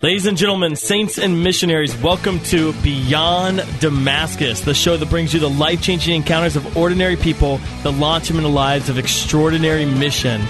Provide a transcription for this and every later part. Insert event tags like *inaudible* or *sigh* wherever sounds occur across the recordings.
Ladies and gentlemen, saints and missionaries, welcome to Beyond Damascus, the show that brings you the life changing encounters of ordinary people that launch them into lives of extraordinary mission.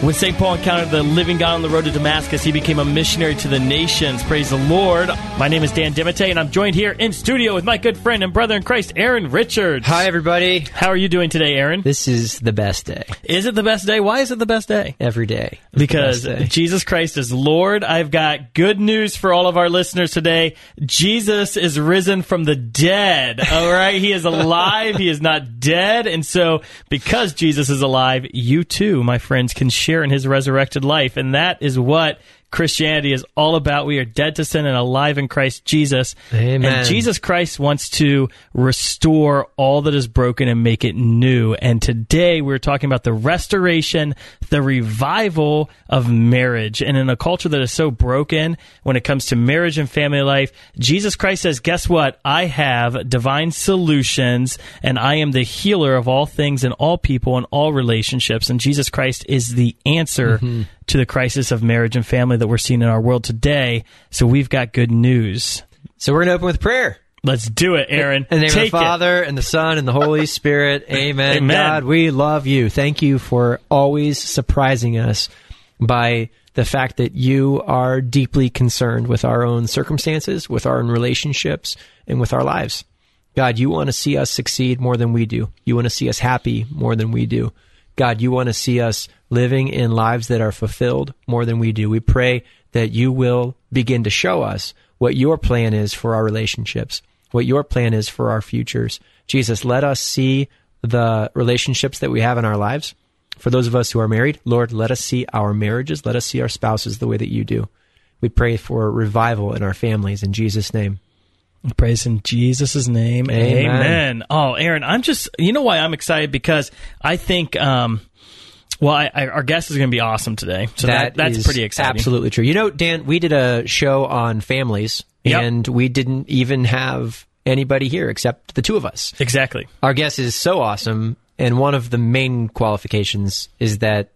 When St. Paul encountered the living God on the road to Damascus, he became a missionary to the nations. Praise the Lord. My name is Dan DeMatte, and I'm joined here in studio with my good friend and brother in Christ, Aaron Richards. Hi, everybody. How are you doing today, Aaron? This is the best day. Is it the best day? Why is it the best day? Every day. Because day. Jesus Christ is Lord. I've got good news for all of our listeners today. Jesus is risen from the dead. All right. He is alive. he is not dead. And so because Jesus is alive, you too, my friends, can share in his resurrected life. And that is what Christianity is all about. We are dead to sin and alive in Christ Jesus. Amen. And Jesus Christ wants to restore all that is broken and make it new. And today we're talking about the restoration, the revival of marriage. And in a culture that is so broken when it comes to marriage and family life, Jesus Christ says, guess what? I have divine solutions and I am the healer of all things and all people and all relationships. And Jesus Christ is the answer mm-hmm. To the crisis of marriage and family that we're seeing in our world today. So we've got good news. so we're going to open with prayer. Let's do it, Aaron. In the name Take of the Father, and the Son, and the Holy *laughs* Spirit. Amen. Amen. God, we love you. Thank you for always surprising us by the fact that you are deeply concerned with our own circumstances, with our own relationships, and with our lives. God, you want to see us succeed more than we do. You want to see us happy more than we do. God, you want to see us living in lives that are fulfilled more than we do. We pray that you will begin to show us what your plan is for our relationships, what your plan is for our futures. Jesus, let us see the relationships that we have in our lives. For those of us who are married, Lord, let us see our marriages, let us see our spouses the way that you do. We pray for revival in our families in Jesus' name. Praise in Jesus' name. Amen. Amen. Oh, Aaron, I'm just, you know why I'm excited? Because I think, um, well, I, I, our guest is going to be awesome today. So that, that's is pretty exciting. Absolutely true. You know, Dan, we did a show on families, Yep. and we didn't even have anybody here except the two of us. Exactly. Our guest is so awesome, and one of the main qualifications is that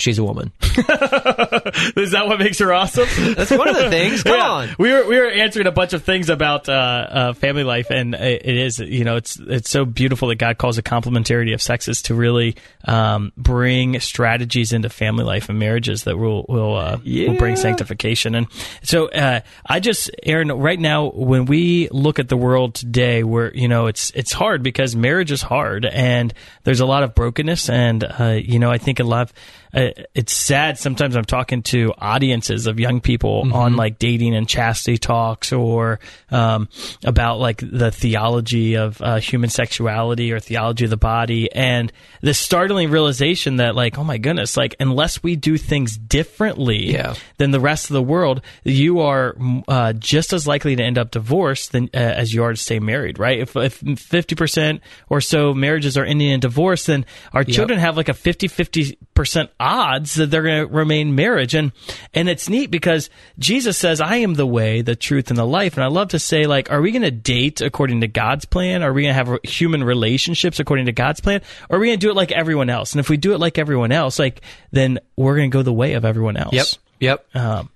she's a woman. *laughs* Is that what makes her awesome? That's one of the things. Come *laughs* Yeah. on. We were we were answering a bunch of things about uh, uh, family life, and it it is you know it's it's so beautiful that God calls a complementarity of sexes to really um, bring strategies into family life and marriages that will will uh, will bring sanctification. And so uh, I just Aaron, right now when we look at the world today, where you know it's it's hard because marriage is hard, and there's a lot of brokenness, and uh, you know I think a lot of it's sad sometimes I'm talking to audiences of young people on like dating and chastity talks or um, about like the theology of uh, human sexuality or theology of the body and this startling realization that like oh my goodness like unless we do things differently Yeah. than the rest of the world you are uh, just as likely to end up divorced than uh, as you are to stay married right? If if 50% or so marriages are ending in divorce then our children have like a 50 50% odds that they're going to remain marriage. And and it's neat because Jesus says I am the way the truth and the life. And I love to say like are we going to date according to God's plan? Are we going to have human relationships according to God's plan? Or are we going to do it like everyone else? And if we do it like everyone else like then we're going to go the way of everyone else. Yep. Yep. um,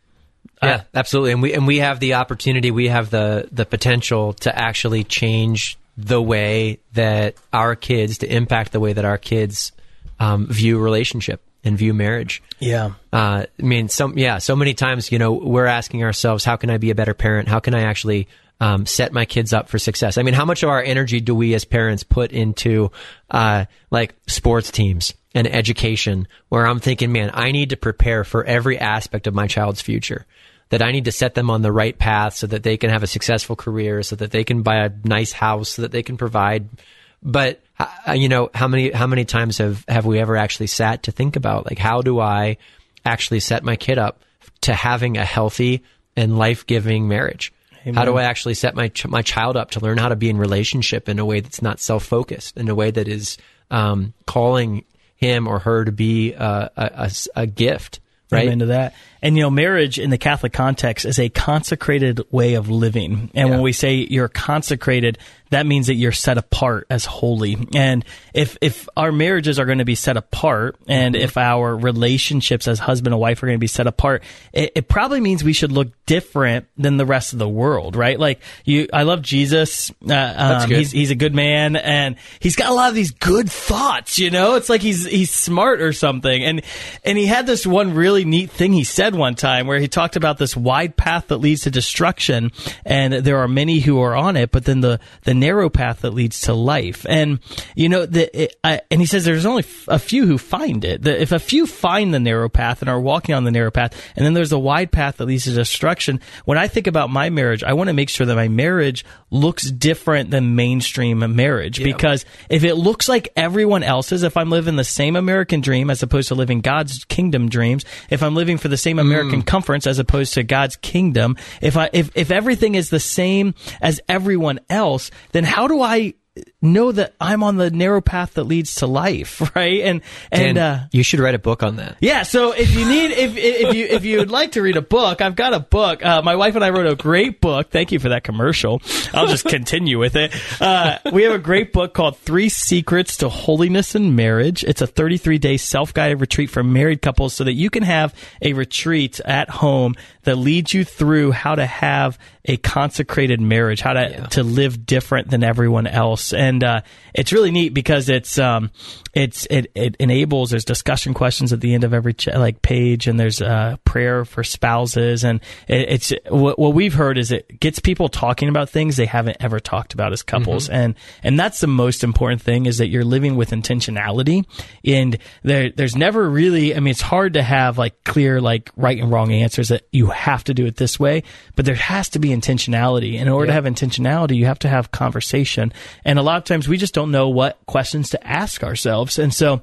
yeah, absolutely. And we and we have the opportunity, we have the the potential to actually change the way that our kids, to impact the way that our kids um, view relationship and view marriage. yeah Uh, I mean, some yeah, so many times, you know, we're asking ourselves, how can I be a better parent? How can I actually um, set my kids up for success? I mean, how much of our energy do we as parents put into uh, like sports teams and education? Where I'm thinking, man, I need to prepare for every aspect of my child's future. That I need to set them on the right path so that they can have a successful career, so that they can buy a nice house, so that they can provide but uh, you know how many how many times have have we ever actually sat to think about like how do I actually set my kid up to having a healthy and life giving marriage? How do I actually set my ch- my child up to learn how to be in relationship in a way that's not self focused, in a way that is um, calling him or her to be a a, a gift, right? Amen to that. and you know, marriage in the Catholic context is a consecrated way of living. And Yeah. when we say you're consecrated, that means that you're set apart as holy. And if if our marriages are going to be set apart, and if our relationships as husband and wife are going to be set apart, it, it probably means we should look different than the rest of the world, right? Like you, I love Jesus. Uh, um. He's he's a good man, and he's got a lot of these good thoughts. You know, it's like he's he's smart or something. And and he had this one really neat thing he said one time where he talked about this wide path that leads to destruction, and there are many who are on it, but then the the narrow path that leads to life. And you know, the it, I, and he says there's only f- a few who find it. The, if a few find the narrow path and are walking on the narrow path, and then there's a wide path that leads to destruction. When I think about my marriage, I want to make sure that my marriage looks different than mainstream marriage because if it looks like everyone else's, if I'm living the same American dream as opposed to living God's kingdom dreams, if I'm living for the same mm. American comforts as opposed to God's kingdom, if I if if everything is the same as everyone else, then how do I know that I'm on the narrow path that leads to life, *laughs* right? And and Dan, uh you should write a book on that. yeah, so if you need if if you if you would like to read a book, I've got a book. Uh, my wife and I wrote a great book. Thank you for that commercial. I'll just continue with it. Uh, we have a great book called Three Secrets to Holiness in Marriage. It's a 33 day self guided retreat for married couples, so that you can have a retreat at home that leads you through how to have a consecrated marriage, how to to live different than everyone else, and uh, it's really neat because it's um, it's it, it enables there's discussion questions at the end of every ch- like page, and there's uh, prayer for spouses, and it, it's what, what we've heard is it gets people talking about things they haven't ever talked about as couples, and and that's the most important thing is that you're living with intentionality, and there there's never really I mean it's hard to have like clear like right and wrong answers that you have to do it this way, but there has to be intentionality. And in order to have intentionality, you have to have conversation. And a lot of times we just don't know what questions to ask ourselves. And so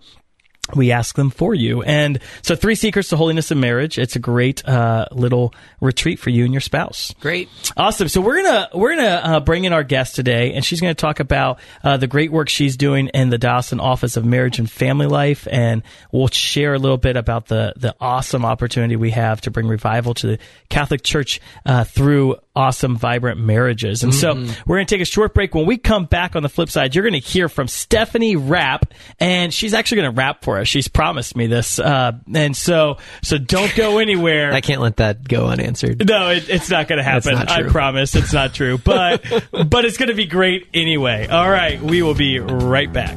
we ask them for you. And so three secrets to holiness in marriage. It's a great uh, little retreat for you and your spouse. Great. Awesome. So we're gonna we're gonna uh, bring in our guest today, and she's gonna talk about uh, the great work she's doing in the diocesan Office of Marriage and Family Life, and we'll share a little bit about the the awesome opportunity we have to bring revival to the Catholic Church uh, through awesome, vibrant marriages. And so we're gonna take a short break. When we come back on the flip side, you're gonna hear from Stephanie Rapp, and she's actually gonna rap for us. She's promised me this, uh, and so so don't go anywhere. *laughs* I can't let that go unanswered. No, it, it's not going to happen. not I promise it's not true. *laughs* But but it's going to be great anyway. All right, we will be right back.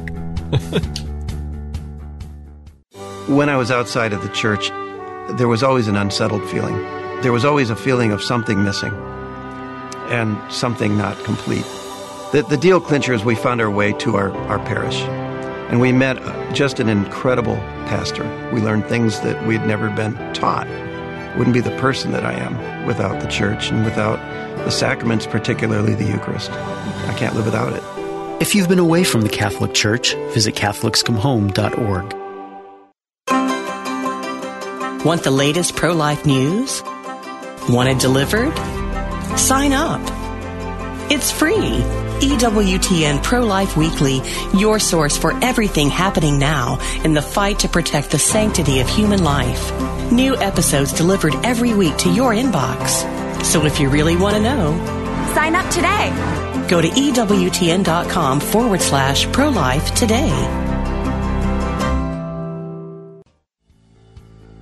When I was outside of the church, there was always an unsettled feeling. There was always a feeling of something missing and something not complete. The, the deal clincher is we found our way to our, our parish. And we met uh, just an incredible pastor. We learned things that we'd never been taught. Wouldn't be the person that I am without the church and without the sacraments, particularly the Eucharist. I can't live without it. If you've been away from the Catholic Church, visit CatholicsComeHome.org. Want the latest pro life news? Want it delivered? Sign up. It's free. EWTN Pro Life Weekly, your source for everything happening now in the fight to protect the sanctity of human life. New episodes delivered every week to your inbox. So if you really want to know, Sign up today. go to EWTN.com forward slash pro life today.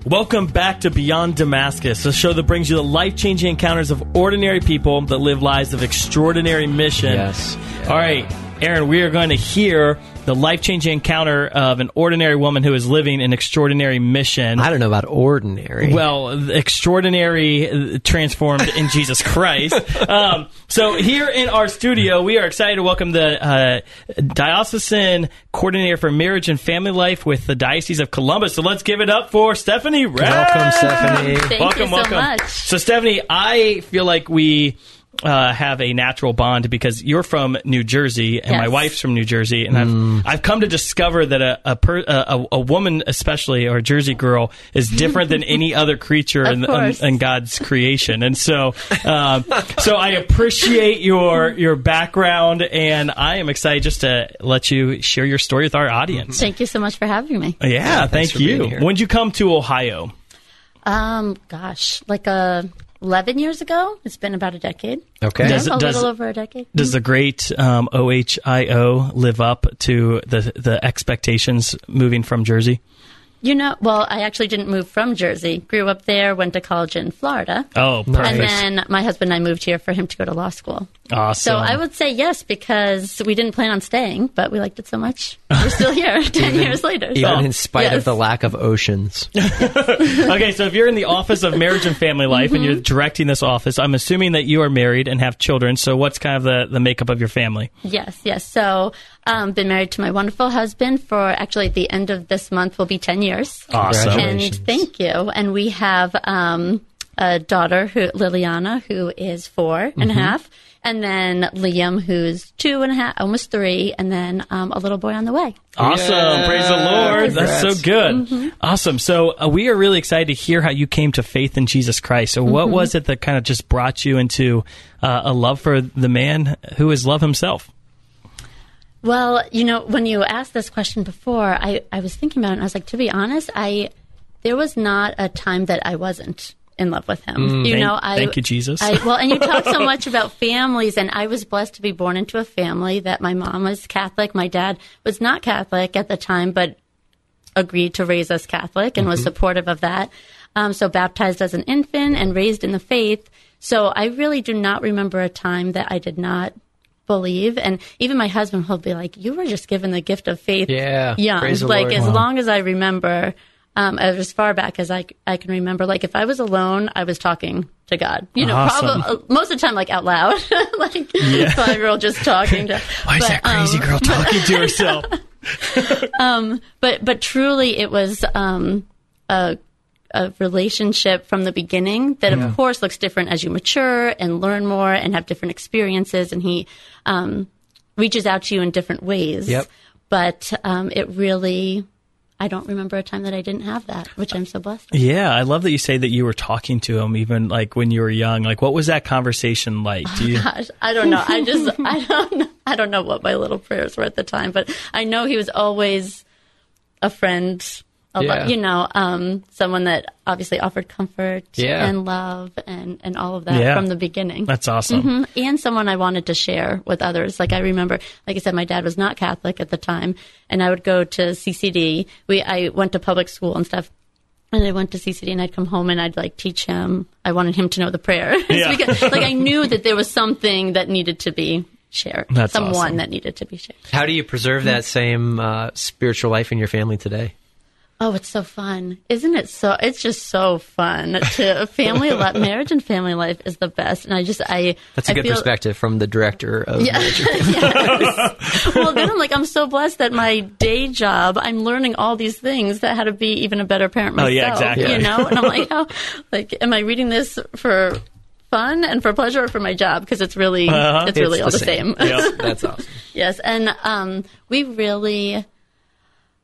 Welcome back to Beyond Damascus, a show that brings you the life changing encounters of ordinary people that live lives of extraordinary mission. Yes. All right, Aaron, we are going to hear the life changing encounter of an ordinary woman who is living an extraordinary mission. I don't know about ordinary. Well, extraordinary, uh, transformed in Jesus *laughs* Christ. Um, so here in our studio, we are excited to welcome the uh, diocesan coordinator for marriage and family life with the Diocese of Columbus. So let's give it up for Stephanie. Rapp. welcome, Stephanie. Thank welcome, you so welcome. much. So Stephanie, I feel like we. Uh, have a natural bond because you're from New Jersey and my wife's from New Jersey, and I've I've come to discover that a a, per, a a woman, especially or a Jersey girl, is different than any *laughs* other creature in, in, in God's creation, and so um, so I appreciate your your background, and I am excited just to let you share your story with our audience. Thank you so much for having me. Yeah, thanks thank you. When did you come to Ohio? Um, gosh, like a 11 years ago. It's been about a decade. Okay. Does a does little over a decade. Does the great um, OHIO live up to the the expectations moving from Jersey? You know, well, I actually didn't move from Jersey. Grew up there, went to college in Florida. Oh, perfect. And then my husband and I moved here for him to go to law school. awesome. So I would say yes because we didn't plan on staying, but we liked it so much. We're still *laughs* here *laughs* 10 years later. Even in spite of the lack of oceans. *laughs* okay, so if you're in the office of marriage and family life and Mm-hmm. you're directing this office, I'm assuming that you are married and have children. So what's kind of the, the makeup of your family? Yes, yes. So, um, been married to my wonderful husband for actually at the end of this month will be 10 years. Awesome. And thank you. And we have um, a daughter, who, Liliana, who is four and Mm-hmm. a half, and then Liam, who's two and a half, almost three, and then um, a little boy on the way. Awesome. Yeah. Praise the Lord. That's so good. Mm-hmm. Awesome. So uh, we are really excited to hear how you came to faith in Jesus Christ. So Mm-hmm. what was it that kind of just brought you into uh, a love for the man who is love himself? Well, you know, when you asked this question before, I, I was thinking about it and I was like, to be honest, I there was not a time that I wasn't in love with him. you Mm, Thank- know, I thank you, Jesus. I, well, and you talk so much *laughs* about families, and I was blessed to be born into a family that my mom was Catholic, my dad was not Catholic at the time, but agreed to raise us Catholic and was supportive of that. Um, so baptized as an infant and raised in the faith. So I really do not remember a time that I did not believe. And even my husband will be like, "You were just given the gift of faith, Yeah, young. like as Wow. long as I remember." Um, as far back as I, I can remember, like if I was alone, I was talking to God. You know, Awesome. probably most of the time, like out loud, *laughs* like *laughs* five year old just talking to. *laughs* Why is that crazy um, girl talking to herself? Um, but but truly it was um, a a relationship from the beginning that of course looks different as you mature and learn more and have different experiences and he um, reaches out to you in different ways Yep. but um, it really I don't remember a time that I didn't have that which I'm so blessed with. Yeah, I love that you say that you were talking to him even like when you were young. Like, what was that conversation like? Do you? *laughs* Gosh, I don't know. I just *laughs* I don't know. I don't know what my little prayers were at the time, but I know he was always a friend. A lo- you know, um, someone that obviously offered comfort Yeah. and love and, and all of that Yeah. from the beginning. That's awesome. Mhm. And someone I wanted to share with others. Like I remember, like I said, my dad was not Catholic at the time, and I would go to CCD. We I went to public school and stuff. And I went to CCD and I'd come home and I'd like teach him. I wanted him to know the prayer. *laughs* Yeah. because, like I knew that there was something that needed to be shared. That's Someone awesome. that needed to be shared. How do you preserve that same uh, spiritual life in your family today? Oh, it's so fun. Isn't it so it's just so fun to *laughs* family life marriage and family life is the best. And I just I That's a I good feel- perspective from the director of Yeah. *laughs* yes. Well, then I'm like, I'm so blessed that my day job, I'm learning all these things that how to be even a better parent myself. Oh, yeah, exactly. You know, and I'm like, *laughs* oh, like, am I reading this for fun and for pleasure or for my job? Because it's really, Uh-huh. it's really It's all the the same. same. Yeah. That's awesome. yes, and um, we really,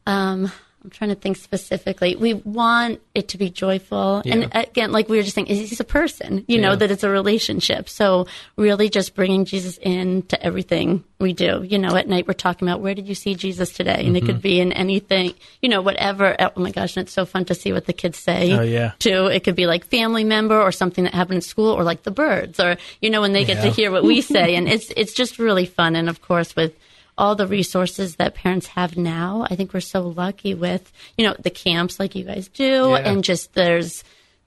um, I'm trying to think specifically. We want it to be joyful, and again, like we were just saying, he's a person. You know that it's a relationship. So really, just bringing Jesus in to everything we do. You know, at night we're talking about where did you see Jesus today, and it Mm-hmm. could be in anything. You know, whatever. Oh my gosh, and it's so fun to see what the kids say. Oh, yeah. Too. It could be like family member or something that happened in school, or like the birds, or you know when they get to hear what we say, and it's it's just really fun. And of course with all the resources that parents have now. I think we're so lucky with, you know, the camps like you guys do Yeah. and just there's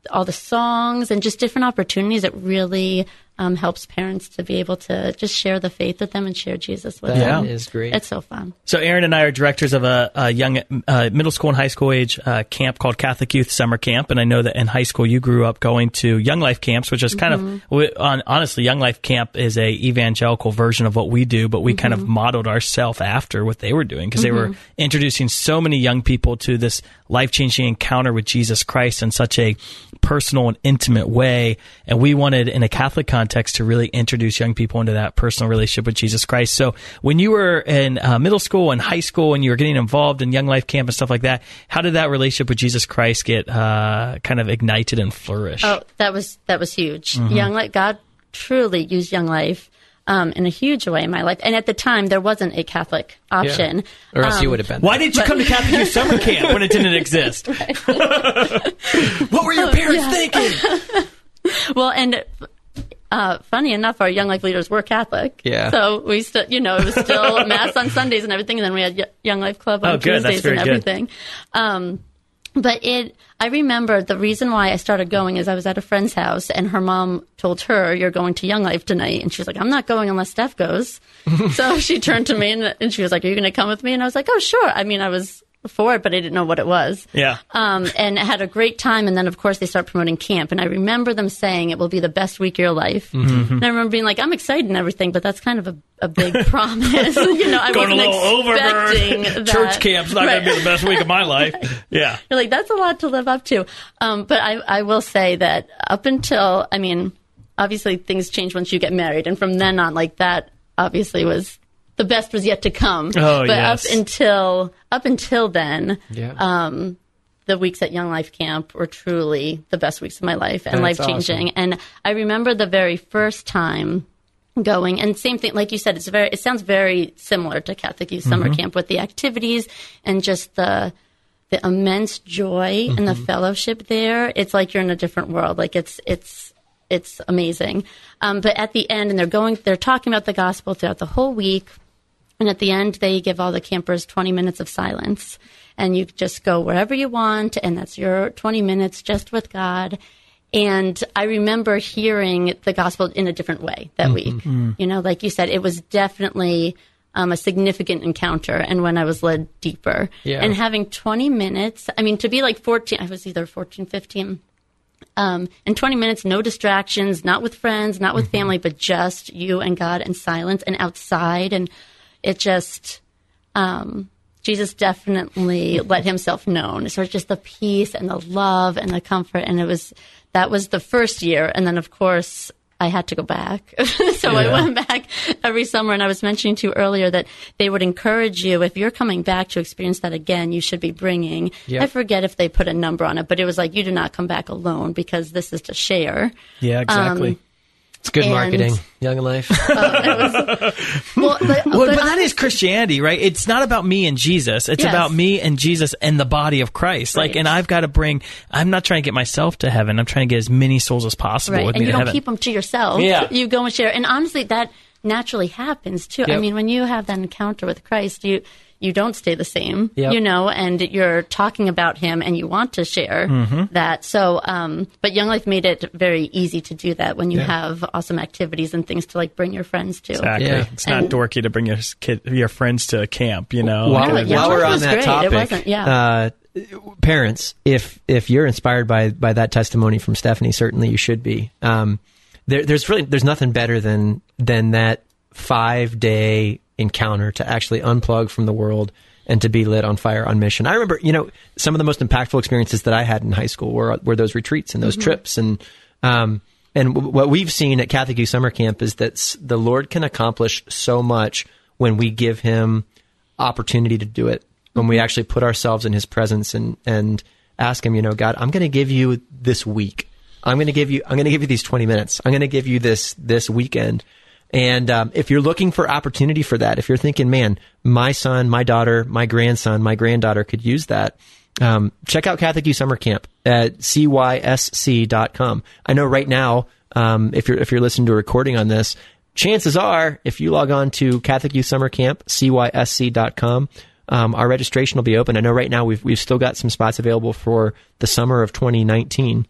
all the songs and just different opportunities. that really um, helps parents to be able to just share the faith with them and share Jesus with That them. is great. It's so fun. So Aaron and I are directors of a, a young uh, middle school and high school age uh, camp called Catholic Youth Summer Camp, and I know that in high school you grew up going to Young Life camps, which is kind of w- on, honestly Young Life camp is a evangelical version of what we do, but we kind of modeled ourselves after what they were doing because they were introducing so many young people to this life changing encounter with Jesus Christ in such a personal and intimate way, and we wanted in a Catholic context to really introduce young people into that personal relationship with Jesus Christ. So when you were in uh, middle school and high school and you were getting involved in Young Life Camp and stuff like that, how did that relationship with Jesus Christ get uh, kind of ignited and flourish? Oh, that was that was huge. Young Life, God truly used Young Life um, in a huge way in my life. And at the time, there wasn't a Catholic option. Or else you Um, would have been. Why didn't you come to Catholic Youth Summer *laughs* Camp when it didn't exist? *laughs* what were your parents thinking? *laughs* Well, and uh, funny enough, our young life leaders were Catholic. Yeah. So we still, you know, it was still *laughs* mass on Sundays and everything, and then we had Y- Young Life Club on Oh, Tuesdays and everything. Um, but it, I remember the reason why I started going is I was at a friend's house and her mom told her, "You're going to Young Life tonight," and she was like, "I'm not going unless Steph goes." *laughs* so she turned to me and, and she was like, "Are you going to come with me?" And I was like, "Oh, sure." I mean, I was for it, but I didn't know what it was Yeah. um, and had a great time. And then, of course, they start promoting camp. And I remember them saying it will be the best week of your life. Mm-hmm. And I remember being like, I'm excited and everything, but that's kind of a, a big *laughs* promise. *laughs* you know, I Going a wasn't little expecting *laughs* that. Church camp's not going to be the best week of my life. Yeah. You're like, that's a lot to live up to. Um, but I, I will say that up until, I mean, obviously things change once you get married. And from then on, like that obviously was the best was yet to come. Oh, but yes. up until, up until then, Yeah. um, the weeks at Young Life Camp were truly the best weeks of my life and life changing. And I remember the very first time going and same thing like you said it's very it sounds very similar to Catholic Youth Summer Camp with the activities and just the the immense joy and the fellowship there. It's like you're in a different world. Like it's it's it's amazing. Um, but at the end, and they're going, they're talking about the gospel throughout the whole week. And at the end, they give all the campers 20 minutes of silence. And you just go wherever you want, and that's your 20 minutes just with God. And I remember hearing the gospel in a different way that week. You know, like you said, it was definitely um, a significant encounter and when I was led deeper. Yeah. And having 20 minutes, I mean, to be like 14, I was either 14, 15, um, in 20 minutes, no distractions, not with friends, not with family, but just you and God and silence and outside. And it just, um, Jesus definitely let himself known. So it's just the peace and the love and the comfort. And it was, that was the first year. And then, of course, I had to go back. *laughs* so I went back every summer. And I was mentioning to you earlier that they would encourage you, if you're coming back to experience that again, you should be bringing, Yep. I forget if they put a number on it, but it was like, you do not come back alone because this is to share. Yeah, exactly. It's good and- marketing. Young Life. *laughs* Oh, *laughs* well, but, Well, but, but that is Christianity, right? It's not about me and Jesus. It's Yes. about me and Jesus and the body of Christ. Like, and I've got to bring. I'm not trying to get myself to heaven. I'm trying to get as many souls as possible right. with And me you to don't heaven. keep them to yourself. Yeah. You go and share. And honestly, that naturally happens too. I mean, when you have that encounter with Christ, you, you don't stay the same, Yep. you know, and you're talking about him and you want to share Mm-hmm. that. So, um, but Young Life made it very easy to do that when you have awesome activities and things to like bring your friends to. Exactly. Yeah. It's not And- dorky to bring your kid, your friends to camp. You know. while, Like, yeah, while we're on that great. It topic, wasn't- yeah. uh, parents, if if you're inspired by by that testimony from Stephanie, certainly you should be. Um, there, there's really there's nothing better than than that five day encounter to actually unplug from the world and to be lit on fire on mission. I remember, you know, some of the most impactful experiences that I had in high school were were those retreats and those trips and. Um, and w- what we've seen at Catholic Youth Summer Camp is that s- the Lord can accomplish so much when we give Him opportunity to do it when we actually put ourselves in his presence and and ask him you know god i'm going to give you this week i'm going to give you i'm going to give you these 20 minutes i'm going to give you this this weekend and um, if you're looking for opportunity for that if you're thinking man my son my daughter my grandson my granddaughter could use that um, check out catholic youth summer camp at cysc.com i know right now um, if you're if you're listening to a recording on this chances are, if you log on to Catholic Youth Summer Camp, cysc.com, um, our registration will be open. I know right now we've, we've still got some spots available for the summer of 2019.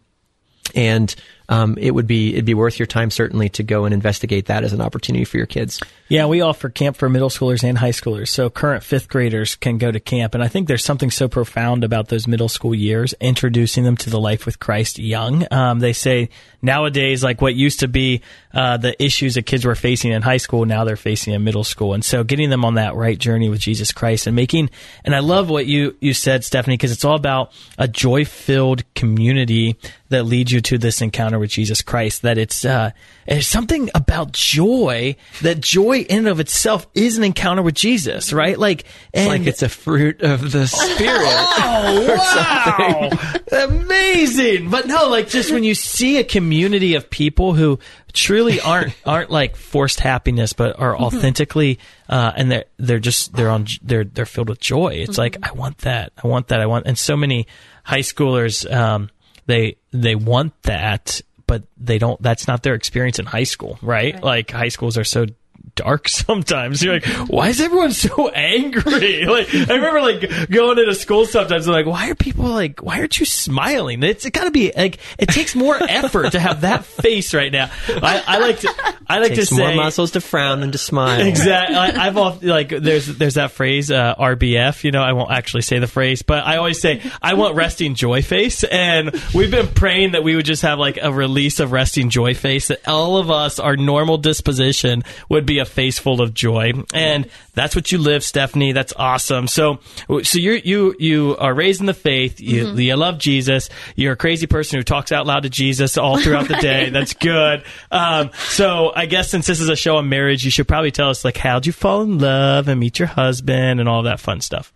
And um, it would be it'd be worth your time certainly to go and investigate that as an opportunity for your kids. Yeah, we offer camp for middle schoolers and high schoolers. So current fifth graders can go to camp. And I think there's something so profound about those middle school years, introducing them to the life with Christ young. Um, they say nowadays, like what used to be uh, the issues that kids were facing in high school, now they're facing in middle school. And so getting them on that right journey with Jesus Christ and making, and I love what you, you said, Stephanie, because it's all about a joy filled community that leads you to this encounter with Jesus Christ. That it's uh, there's something about joy. That joy in and of itself is an encounter with Jesus, right? Like, and, like it's a fruit of the *laughs* spirit. oh wow, *laughs* amazing! But no, like just when you see a community of people who truly aren't *laughs* aren't like forced happiness, but are authentically, uh, and they're they're just they're on they're they're filled with joy. It's like I want that, I want that, I want, and so many high schoolers, um, they they want that, but they don't. That's not their experience in high school, right? Like high schools are so dark *laughs* sometimes. You're like, why is everyone so angry? *laughs* Like, I remember like going into school sometimes. I'm like, why are people like, why aren't you smiling? It's it got to be like, it takes more effort to have that face right now. I, I like to, I like Takes to more say. muscles to frown than to smile. Exactly. I, I've often like there's there's that phrase uh, RBF. You know, I won't actually say the phrase, but I always say I want resting joy face, and we've been praying that we would just have like a release of resting joy face. That all of us, our normal disposition, would be a face full of joy, and that's what you live, Stephanie. That's awesome. So, so you you you are raised in the faith. You, you love Jesus. You're a crazy person who talks out loud to Jesus all throughout the day. *laughs* That's good. Um, so I guess since this is a show on marriage, you should probably tell us like how'd you fall in love and meet your husband and all that fun stuff.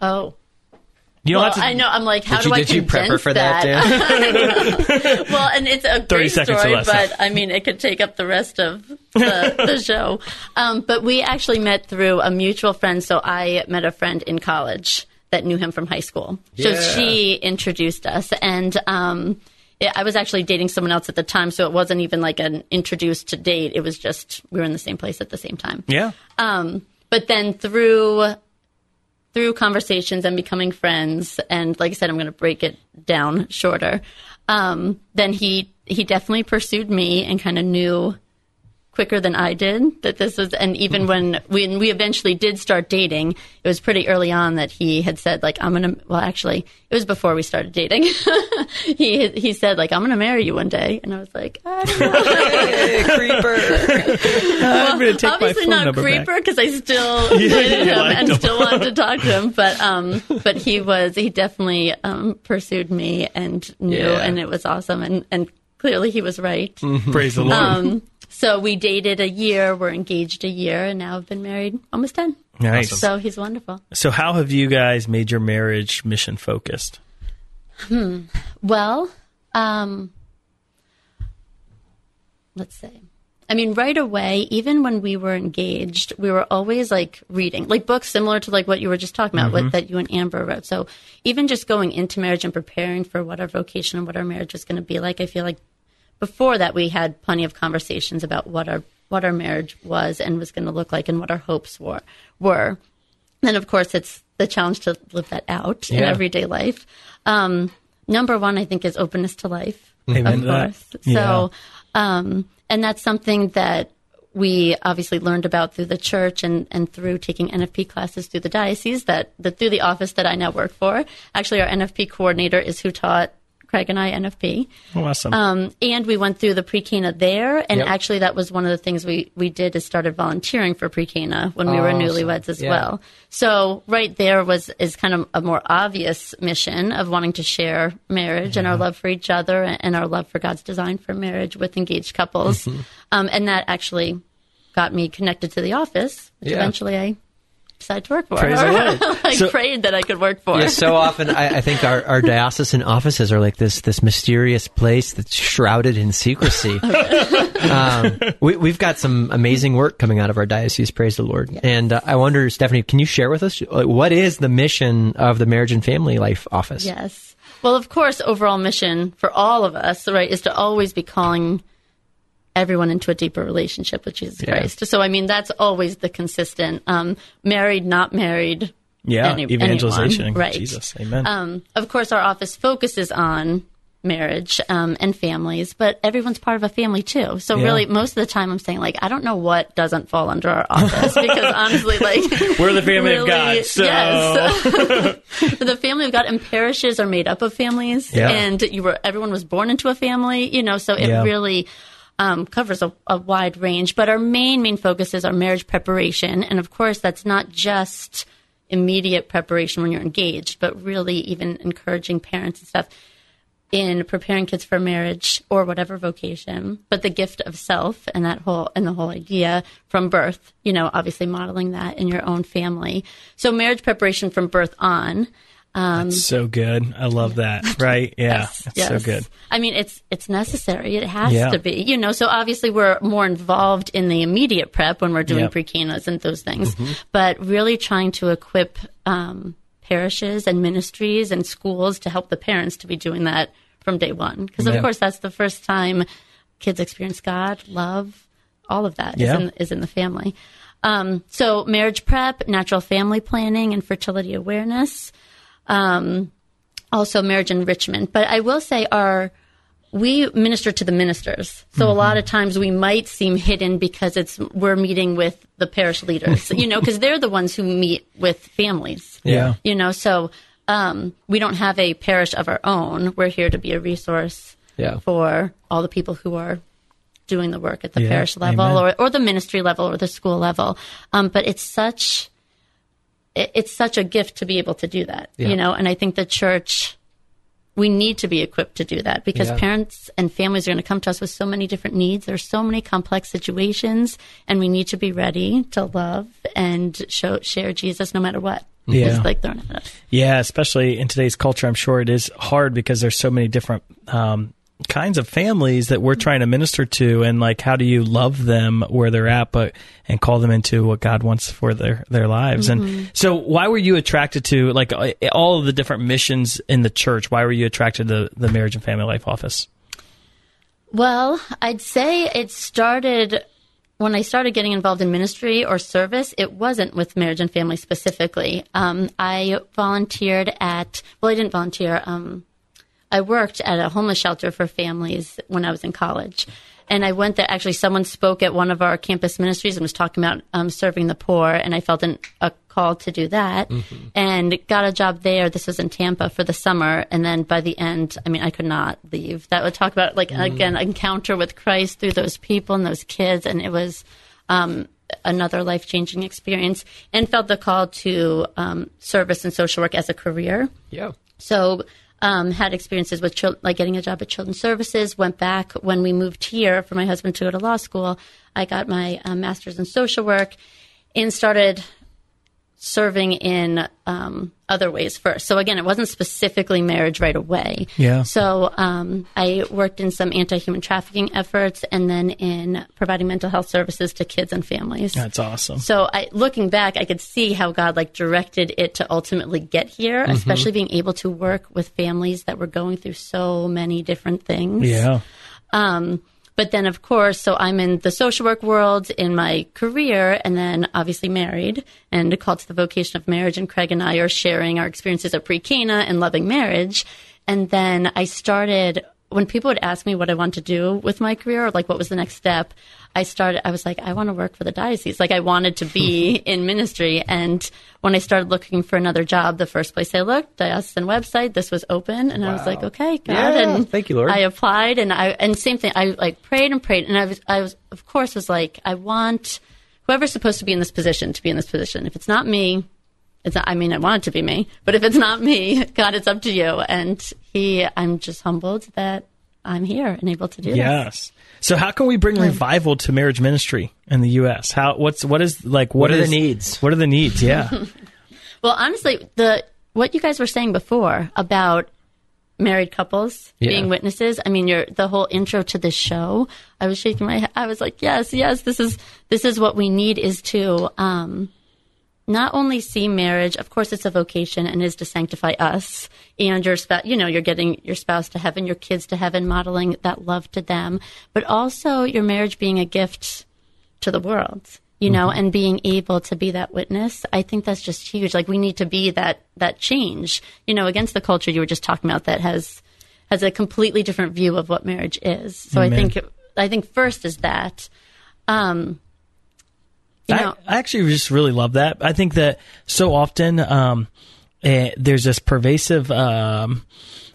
Oh. You don't have to. I know. I'm like, how Did do you, I did you prep her for that, Dan? *laughs* well, and it's a *laughs* great story, but I mean, it could take up the rest of the, *laughs* the show. Um, but we actually met through a mutual friend. So I met a friend in college that knew him from high school. So Yeah. she introduced us, and um, it, I was actually dating someone else at the time, so it wasn't even like an introduced to date. It was just we were in the same place at the same time. yeah. Um, but then through through conversations and becoming friends, and like I said, I'm going to break it down shorter. Um, then he he definitely pursued me and kind of knew quicker than I did that this was. And even when when we eventually did start dating, it was pretty early on that he had said like I'm gonna. Well, actually, it was before we started dating. *laughs* he he said like I'm gonna marry you one day, and I was like I don't know. *laughs* *laughs* I'm going to take obviously phone not creeper because I still dated him and him. still wanted to talk to him. But um, but he was he definitely um pursued me and knew, Yeah. and it was awesome. And and clearly he was right. Praise the Lord. Um, so we dated a year, we're engaged a year, and now I've been married almost ten. nice. So he's wonderful. So how have you guys made your marriage mission focused? Hmm. Well, um, let's say. I mean, right away, even when we were engaged, we were always like reading, like books similar to like what you were just talking about, Mm-hmm. what that you and Amber wrote. So even just going into marriage and preparing for what our vocation and what our marriage was going to be like, I feel like before that we had plenty of conversations about what our what our marriage was and was going to look like and what our hopes were were. Then of course it's the challenge to live that out in everyday life. Um, number one, I think, is openness to life. Amen of course. Yeah. So, um, and that's something that we obviously learned about through the church and, and through taking NFP classes through the diocese that, that through the office that I now work for. Actually, our NFP coordinator is who taught Craig and I NFP. Awesome. Um, and we went through the pre-Cana there, and Yep. actually that was one of the things we, we did is started volunteering for pre-Cana when we were Awesome. newlyweds as Yeah. well. So right there was is kind of a more obvious mission of wanting to share marriage and our love for each other and our love for God's design for marriage with engaged couples, Mm-hmm. um, and that actually got me connected to the office, which Yeah. eventually I decided to work for. Praise the *laughs* Lord. I So- prayed that I could work for. Yeah, so often I, I think our, our diocesan offices are like this this mysterious place that's shrouded in secrecy. *laughs* um, we, we've got some amazing work coming out of our diocese, praise the Lord. And uh, I wonder, Stephanie, can you share with us uh, what is the mission of the Marriage and Family Life Office? Yes. Well, of course, overall mission for all of us, right, is to always be calling everyone into a deeper relationship with Jesus Yeah. Christ. So, I mean, that's always the consistent um, married, not married. yeah. any- evangelization anyone, right. Jesus. Amen. Um, of course, our office focuses on marriage um, and families, but everyone's part of a family too. So Yeah. really, most of the time, I'm saying like, I don't know what doesn't fall under our office because *laughs* honestly, like *laughs* We're the family of really- God. So *laughs* yes. the family of God and parishes are made up of families, Yeah. and you were everyone was born into a family, you know. So it Yeah. really um, covers a, a wide range. But our main main focus is our marriage preparation, and of course, that's not just immediate preparation when you're engaged, but really even encouraging parents and stuff. in preparing kids for marriage or whatever vocation, but the gift of self and that whole and the whole idea from birth, you know, obviously modeling that in your own family. So marriage preparation from birth on. Um, That's so good. I love that. Right? *laughs* Yeah. Yes, It's yes. so good. I mean, it's it's necessary. It has Yeah. to be. You know, so obviously we're more involved in the immediate prep when we're doing Yep. pre-canas and those things, Mm-hmm. but really trying to equip um, parishes and ministries and schools to help the parents to be doing that from day one. Because of Yeah. course, that's the first time kids experience God, love, all of that is Yeah. in, is in the family. Um, so marriage prep, natural family planning, and fertility awareness um, also marriage enrichment. But I will say, our we minister to the ministers, so a lot of times we might seem hidden because it's we're meeting with the parish leaders, you know, because they're the ones who meet with families. Yeah. you know, so um, we don't have a parish of our own. We're here to be a resource Yeah. for all the people who are doing the work at the Yeah, parish level amen. or, or the ministry level or the school level. Um, but it's such it, it's such a gift to be able to do that, Yeah. you know. And I think the church we need to be equipped to do that because Yeah. parents and families are going to come to us with so many different needs. There's so many complex situations, and we need to be ready to love and show share Jesus no matter what. Yeah. Like thrown at us. Yeah, especially in today's culture, I'm sure it is hard because there's so many different um, kinds of families that we're trying to minister to, and like, how do you love them where they're at, but and call them into what God wants for their their lives? And so, why were you attracted to like uh, all of the different missions in the church? Why were you attracted to the Marriage and Family Life Office? Well, I'd say it started when I started getting involved in ministry or service. It wasn't with marriage and family specifically. Um, I volunteered at, well, I didn't volunteer. Um, I worked at a homeless shelter for families when I was in college. And I went there. Actually, someone spoke at one of our campus ministries and was talking about um, serving the poor. And I felt an, a call to do that and got a job there. This was in Tampa for the summer. And then by the end, I mean, I could not leave. That would talk about, like, again, encounter with Christ through those people and those kids. And it was um, another life changing experience and felt the call to um, service and social work as a career. Yeah. So um, had experiences with chil- like getting a job at Children's Services. Went back when we moved here for my husband to go to law school. I got my um, master's in social work and started serving in um, other ways first. So again, it wasn't specifically marriage right away. Yeah. So um, I worked in some anti-human trafficking efforts and then in providing mental health services to kids and families. That's awesome. So I, looking back, I could see how God like directed it to ultimately get here, Mm-hmm. especially being able to work with families that were going through so many different things. Yeah. Um, but then, of course, so I'm in the social work world in my career, and then obviously married and called to the vocation of marriage. And Craig and I are sharing our experiences at pre Cana and loving marriage. And then I started when people would ask me what I want to do with my career, or like what was the next step. I started. I was like, I want to work for the diocese. Like I wanted to be *laughs* in ministry. And when I started looking for another job, the first place I looked, diocesan website, this was open, and I was like, okay, God, Yeah, and thank you, Lord. I applied and I and same thing. I like prayed and prayed and I was I was of course was like I want whoever's supposed to be in this position to be in this position. If it's not me, it's not, I mean I want it to be me, but if it's not me, *laughs* God, it's up to you. And he, I'm just humbled that I'm here and able to do this. Yes. So how can we bring revival to marriage ministry in the U.S.? How what's what is like What are the needs? What are the needs? Yeah. *laughs* *laughs* Well, honestly, the what you guys were saying before about married couples Yeah. being witnesses. I mean, your the whole intro to this show. I was shaking my head. I was like, yes, yes, this is this is what we need is to um, not only see marriage. Of course, it's a vocation and is to sanctify us and your spouse. You know, you're getting your spouse to heaven, your kids to heaven, modeling that love to them, but also your marriage being a gift to the world you know and being able to be that witness i think that's just huge like we need to be that that change you know against the culture you were just talking about that has has a completely different view of what marriage is so i think i think first is that um you know I, I actually just really love that. I think that so often um, eh, there's this pervasive um,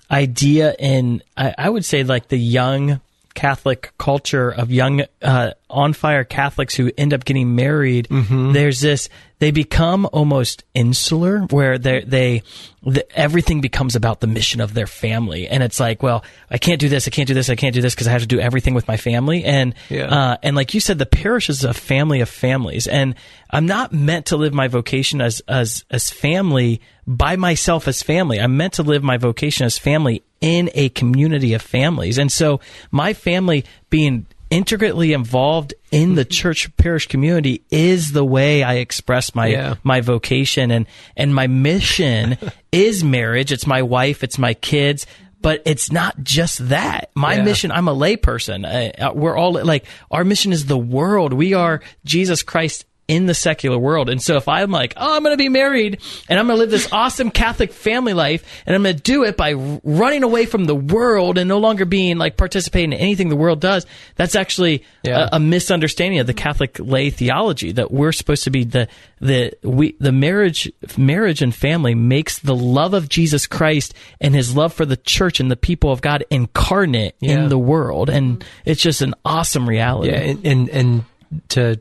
idea in, I, I would say, like the young Catholic culture of young uh, on fire Catholics who end up getting married, Mm-hmm. there's this they become almost insular where they they the, everything becomes about the mission of their family, and it's like, well, I can't do this, I can't do this, I can't do this because I have to do everything with my family, and Yeah. uh, and like you said, the parish is a family of families, and I'm not meant to live my vocation as as as family by myself as family. I'm meant to live my vocation as family in a community of families, and so my family being intricately involved in the *laughs* church parish community is the way I express my Yeah. my vocation and and my mission *laughs* is marriage. It's my wife. It's my kids. But it's not just that. My Yeah. mission. I'm a layperson. We're all like our mission is the world. We are Jesus Christ in the secular world. And so if I'm like, oh, I'm going to be married and I'm going to live this awesome Catholic family life and I'm going to do it by running away from the world and no longer being like participating in anything the world does, that's actually Yeah. a, a misunderstanding of the Catholic lay theology that we're supposed to be the the we the marriage marriage and family makes the love of Jesus Christ and his love for the church and the people of God incarnate Yeah. in the world and it's just an awesome reality. Yeah, and, and and to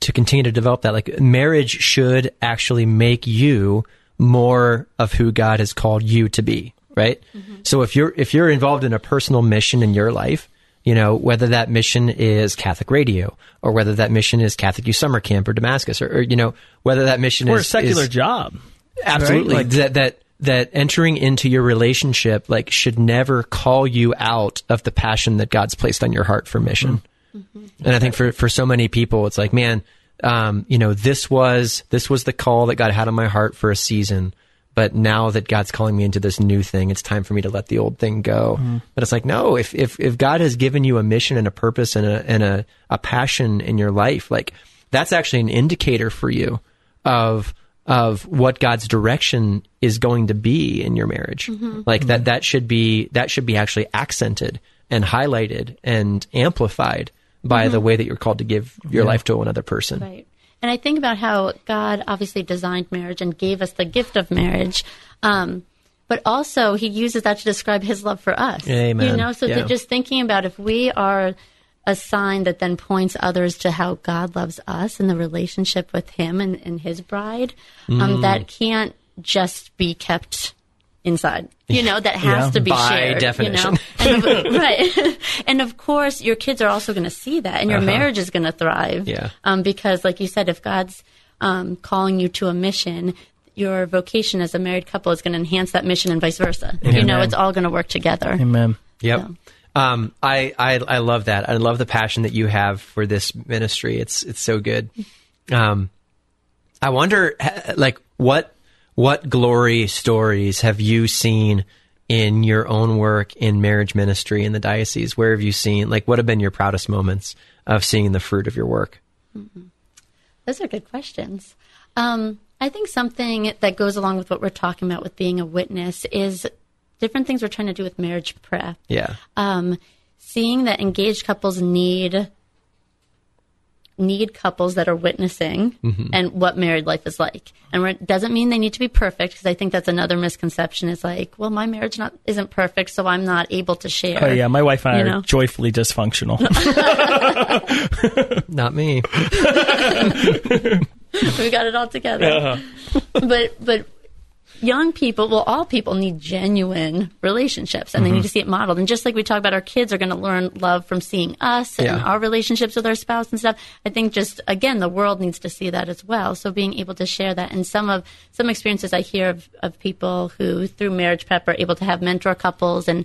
to continue to develop that, like marriage should actually make you more of who God has called you to be, right? Mm-hmm. So if you're if you're involved in a personal mission in your life, you know whether that mission is Catholic radio or whether that mission is Catholic Youth Summer Camp or Damascus or, or you know whether that mission or is a secular is, job. absolutely Right? Like- that that that entering into your relationship like should never call you out of the passion that God's placed on your heart for mission. Hmm. And I think for for so many people, it's like, man, um, you know, this was this was the call that God had on my heart for a season. But now that God's calling me into this new thing, it's time for me to let the old thing go. Mm-hmm. But it's like, no, if, if, if God has given you a mission and a purpose and a, and a, a passion in your life, like that's actually an indicator for you of, of what God's direction is going to be in your marriage. Mm-hmm. Like that, mm-hmm. that should be, that should be actually accented and highlighted and amplified by the way that you're called to give your life to another person. Right. And I think about how God obviously designed marriage and gave us the gift of marriage. Um, but also he uses that to describe his love for us. Amen. You know, so Yeah. just thinking about if we are a sign that then points others to how God loves us and the relationship with him and, and his bride, Mm. um, that can't just be kept inside. You know, that has Yeah. to be By shared. definition. You know? and of, *laughs* right. *laughs* and of course, your kids are also going to see that, and your marriage is going to thrive. Uh-huh. Yeah. Um, because, like you said, if God's um, calling you to a mission, your vocation as a married couple is going to enhance that mission, and vice versa. You know, it's all going to work together. Amen. Yep. Um, I, I I love that. I love the passion that you have for this ministry. It's it's so good. Um, I wonder, like, what what glory stories have you seen in your own work in marriage ministry in the diocese? Where have you seen, like, what have been your proudest moments of seeing the fruit of your work? Those are good questions. Um, I think something that goes along with what we're talking about with being a witness is different things we're trying to do with marriage prep. Yeah. um, seeing that engaged couples need need couples that are witnessing mm-hmm. and what married life is like and it doesn't mean they need to be perfect because i think that's another misconception is like well my marriage not isn't perfect so i'm not able to share Oh yeah, my wife and I You are know? joyfully dysfunctional. *laughs* Not me. *laughs* *laughs* we got it all together uh-huh. but but young people well all people need genuine relationships and they need to see it modeled. And just like we talk about our kids are going to learn love from seeing us and Yeah. our relationships with our spouse and stuff. I think just again the world needs to see that as well. So being able to share that and some of some experiences i hear of, of people who through marriage prep are able to have mentor couples and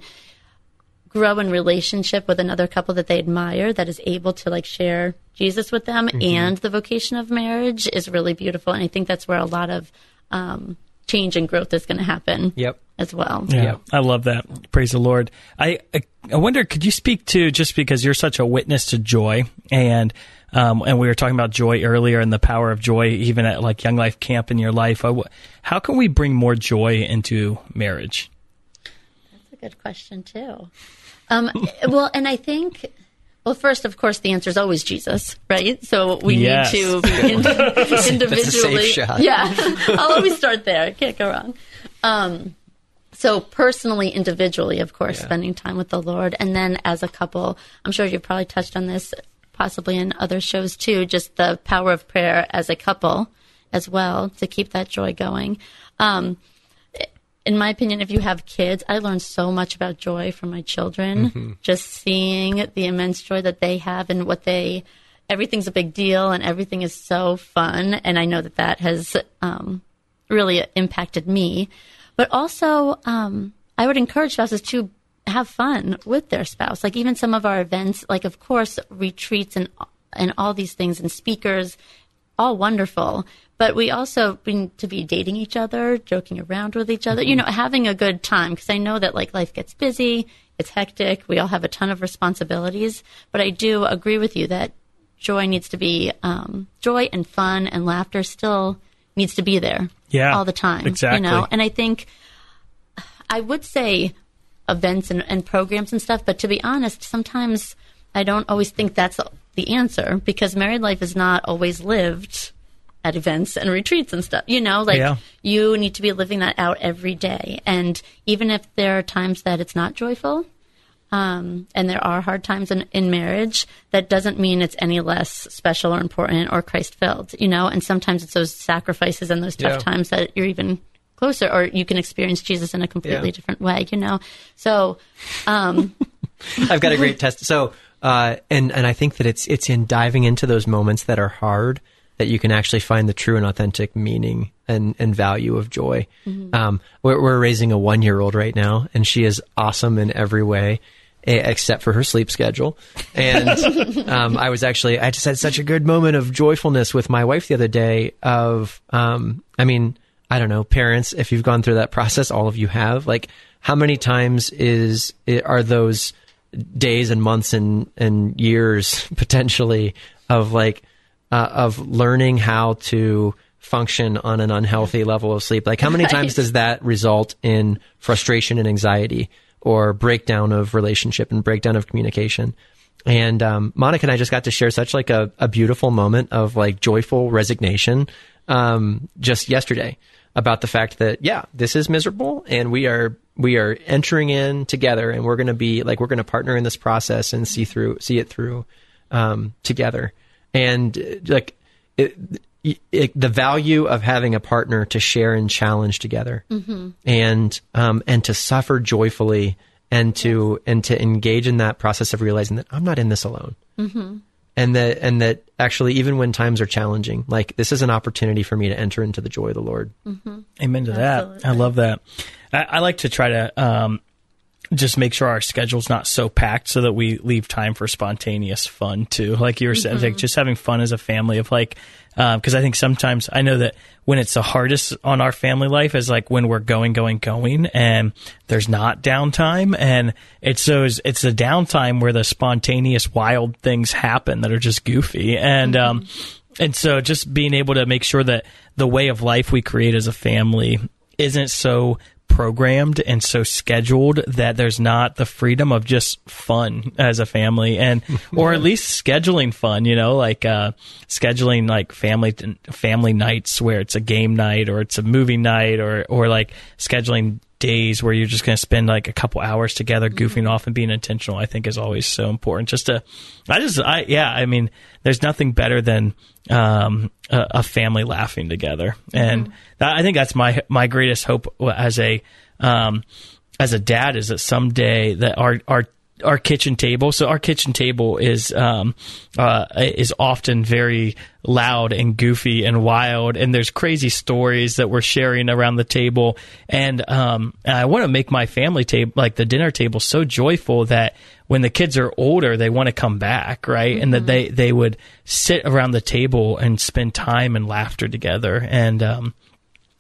grow in relationship with another couple that they admire that is able to like share Jesus with them and the vocation of marriage is really beautiful. And I think that's where a lot of um, change and growth is going to happen Yep. as well. Yeah, Yep. I love that. Praise the Lord. I, I I wonder, could you speak to just because you're such a witness to joy, and um, and we were talking about joy earlier and the power of joy, even at like Young Life Camp in your life. Uh, How can we bring more joy into marriage? That's a good question too. Um, *laughs* well, and I think, well, first, of course, the answer is always Jesus, right? So we Yes. need to be *laughs* ind- individually. shot. *laughs* Yeah, I'll always start there. Can't go wrong. Um, so personally, individually, of course, Yeah. spending time with the Lord, and then as a couple, I'm sure you've probably touched on this. possibly in other shows too, just the power of prayer as a couple as well to keep that joy going. Um, in my opinion, if you have kids, I learned so much about joy from my children. Mm-hmm. Just seeing the immense joy that they have and what they, everything's a big deal and everything is so fun. And I know that that has um, really impacted me. But also, um, I would encourage spouses to have fun with their spouse. Like even some of our events, like of course retreats and and all these things and speakers, all wonderful. But we also need to be dating each other, joking around with each other, you know, having a good time. Because I know that like life gets busy, it's hectic, we all have a ton of responsibilities. But I do agree with you that joy needs to be um, joy and fun and laughter still needs to be there, Yeah, all the time. exactly. You know, and I think I would say events and, and programs and stuff, but to be honest, sometimes I don't always think that's the answer because married life is not always lived at events and retreats and stuff. You know, like Yeah. you need to be living that out every day. And even if there are times that it's not joyful, um, and there are hard times in, in marriage, that doesn't mean it's any less special or important or Christ filled, you know? And sometimes it's those sacrifices and those tough Yeah. times that you're even closer or you can experience Jesus in a completely Yeah. different way, you know? So, um, *laughs* I've got a great test. So, uh, and and I think that it's it's in diving into those moments that are hard that you can actually find the true and authentic meaning and, and value of joy. Um, we're, we're raising a one year old right now, and she is awesome in every way. Except for her sleep schedule, and *laughs* um, I was actually I just had such a good moment of joyfulness with my wife the other day. Of um, I mean, I don't know, parents, if you've gone through that process, all of you have. Like, how many times is are those days and months and and years *laughs* potentially of like uh, of learning how to function on an unhealthy level of sleep? Like, how many *laughs* times does that result in frustration and anxiety, or breakdown of relationship and breakdown of communication? And um, Monica and I just got to share such like a, a beautiful moment of like joyful resignation um, just yesterday about the fact that yeah, this is miserable, and we are we are entering in together, and we're going to be like we're going to partner in this process and see through see it through um, together, and uh, like it, it, the value of having a partner to share and challenge together, and um, and to suffer joyfully, and to and to engage in that process of realizing that I'm not in this alone. And that and that actually even when times are challenging like this is an opportunity for me to enter into the joy of the lord. Amen to that. I love that. I, I like to try to um, just make sure our schedule's not so packed so that we leave time for spontaneous fun too. Like you were saying, like mm-hmm. just having fun as a family of like, um, because I think sometimes I know that when it's the hardest on our family life is like when we're going, going, going, and there's not downtime, and it's those it's the downtime where the spontaneous wild things happen that are just goofy, and um, mm-hmm. and so just being able to make sure that the way of life we create as a family isn't so programmed and so scheduled that there's not the freedom of just fun as a family and or at least scheduling fun you know like uh scheduling like family family nights where it's a game night or it's a movie night or or like scheduling days where you're just going to spend like a couple hours together goofing off and being intentional i think is always so important. Just to i just i yeah i mean there's nothing better than um a, a family laughing together. And that, i think that's my my greatest hope as a um as a dad is that someday that our our our kitchen table. So our kitchen table is um, uh, is often very loud and goofy and wild, and there's crazy stories that we're sharing around the table. And um, and I want to make my family table, like the dinner table, so joyful that when the kids are older, they want to come back, right? And that they they would sit around the table and spend time and laughter together. And um,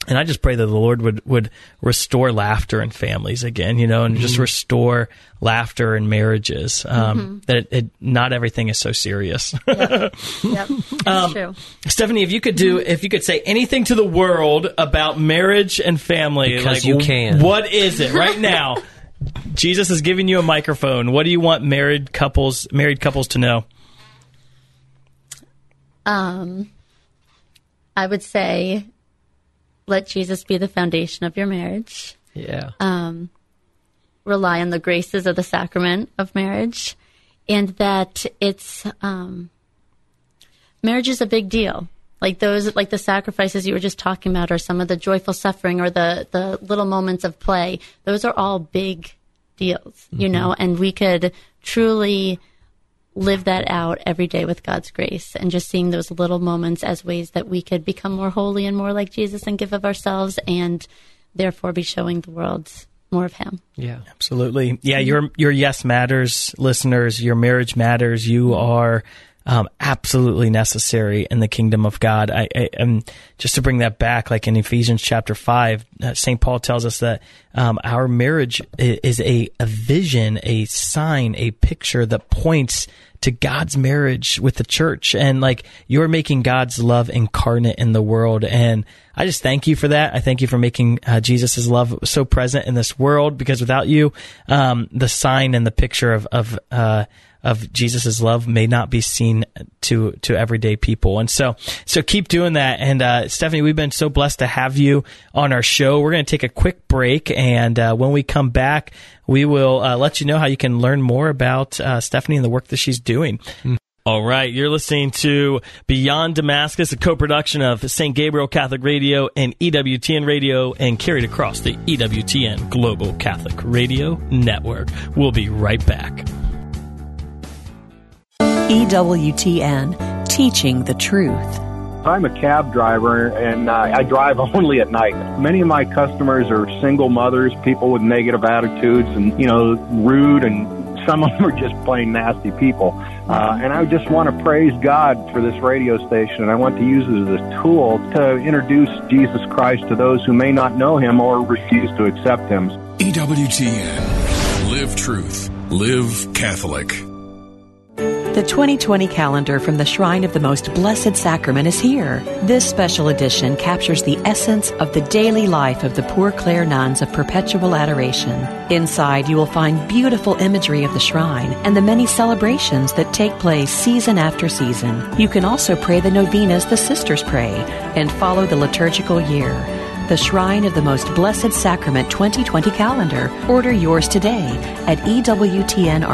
and I just pray that the Lord would would restore laughter in families again, you know, and just restore laughter in marriages. Um, That it, it, not everything is so serious. Yep, *laughs* that's true. Stephanie, if you could do, if you could say anything to the world about marriage and family, Because like, you can. What is it right now? *laughs* Jesus is giving you a microphone. What do you want married couples married couples to know? Um, I would say let Jesus be the foundation of your marriage. yeah Um, rely on the graces of the sacrament of marriage and that it's um, marriage is a big deal. Like those, like the sacrifices you were just talking about, or some of the joyful suffering, or the the little moments of play. Those are all big deals, you mm-hmm. know, and we could truly live that out every day with God's grace and just seeing those little moments as ways that we could become more holy and more like Jesus and give of ourselves and therefore be showing the world more of him. Yeah, absolutely. Yeah, your your yes matters, listeners. Your marriage matters. You are um, absolutely necessary in the kingdom of God. I, I and just to bring that back, like in Ephesians chapter five, uh, Saint Paul tells us that um, our marriage is a, a vision, a sign, a picture that points to God's marriage with the church. And like you're making God's love incarnate in the world. And I just thank you for that. I thank you for making uh, Jesus' love so present in this world because without you, um, the sign and the picture of, of, uh, of Jesus' love may not be seen to to everyday people. And so so keep doing that. And uh, Stephanie, we've been so blessed to have you on our show. We're going to take a quick break, and uh, when we come back, we will uh, let you know how you can learn more about uh, Stephanie and the work that she's doing. Mm. All right, you're listening to Beyond Damascus, a co-production of St. Gabriel Catholic Radio and EWTN Radio and carried across the EWTN Global Catholic Radio Network. We'll be right back. EWTN, teaching the truth. I'm a cab driver and uh, I drive *laughs* only at night. Many of my customers are single mothers, people with negative attitudes and, you know, rude and some of them are just plain nasty people. Uh, and I just want to praise God for this radio station and I want to use it as a tool to introduce Jesus Christ to those who may not know him or refuse to accept him. EWTN. Live truth. Live Catholic. The 2020 calendar from the Shrine of the Most Blessed Sacrament is here. This special edition captures the essence of the daily life of the Poor Clare nuns of perpetual adoration. Inside, you will find beautiful imagery of the shrine and the many celebrations that take place season after season. You can also pray the novenas the sisters pray and follow the liturgical year the Shrine of the Most Blessed Sacrament 2020 calendar. Order yours today at EWTNRC.com.